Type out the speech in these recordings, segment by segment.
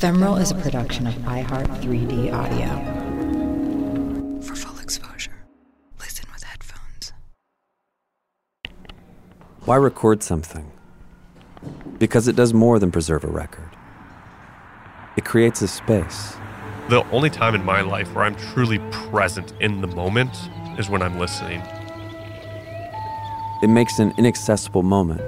Ephemeral is a production of iHeart 3D Audio. For full exposure, listen with headphones. Why record something? Because it does more than preserve a record. It creates a space. The only time in my life where I'm truly present in the moment is when I'm listening. It makes an inaccessible moment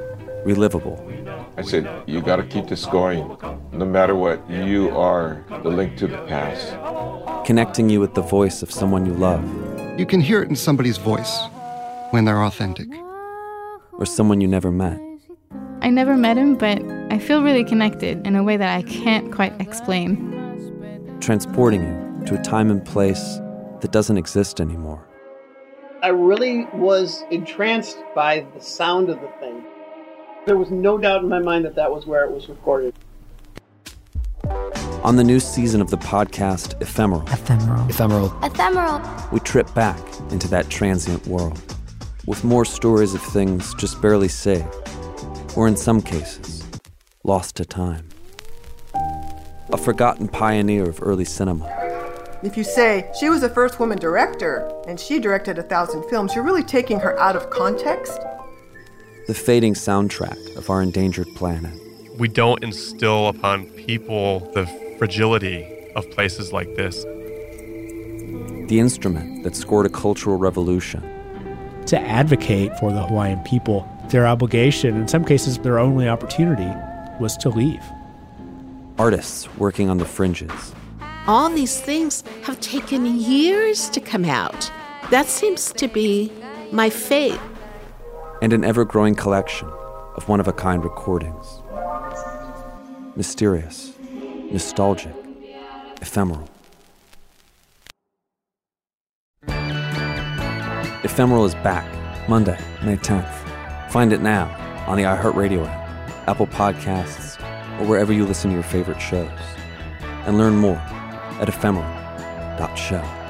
relivable. I said, you got to keep this going. No matter what, you are the link to the past. Connecting you with the voice of someone you love. You can hear it in somebody's voice when they're authentic. Or someone you never met. I never met him, but I feel really connected in a way that I can't quite explain. Transporting you to a time and place that doesn't exist anymore. I really was entranced by the sound of the thing. There was no doubt in my mind that that was where it was recorded. On the new season of the podcast Ephemeral, Ephemeral. Ephemeral. Ephemeral. we trip back into that transient world with more stories of things just barely saved, or in some cases, lost to time. A forgotten pioneer of early cinema. If you say she was the first woman director and she directed a thousand films, you're really taking her out of context. The fading soundtrack of our endangered planet. We don't instill upon people the fragility of places like this. The instrument that scored a cultural revolution. To advocate for the Hawaiian people, their obligation, in some cases their only opportunity, was to leave. Artists working on the fringes. All these things have taken years to come out. That seems to be my fate. And an ever growing collection of one of a kind recordings. Mysterious, nostalgic, ephemeral. Ephemeral is back Monday, May 10th. Find it now on the iHeartRadio app, Apple Podcasts, or wherever you listen to your favorite shows. And learn more at ephemeral.show.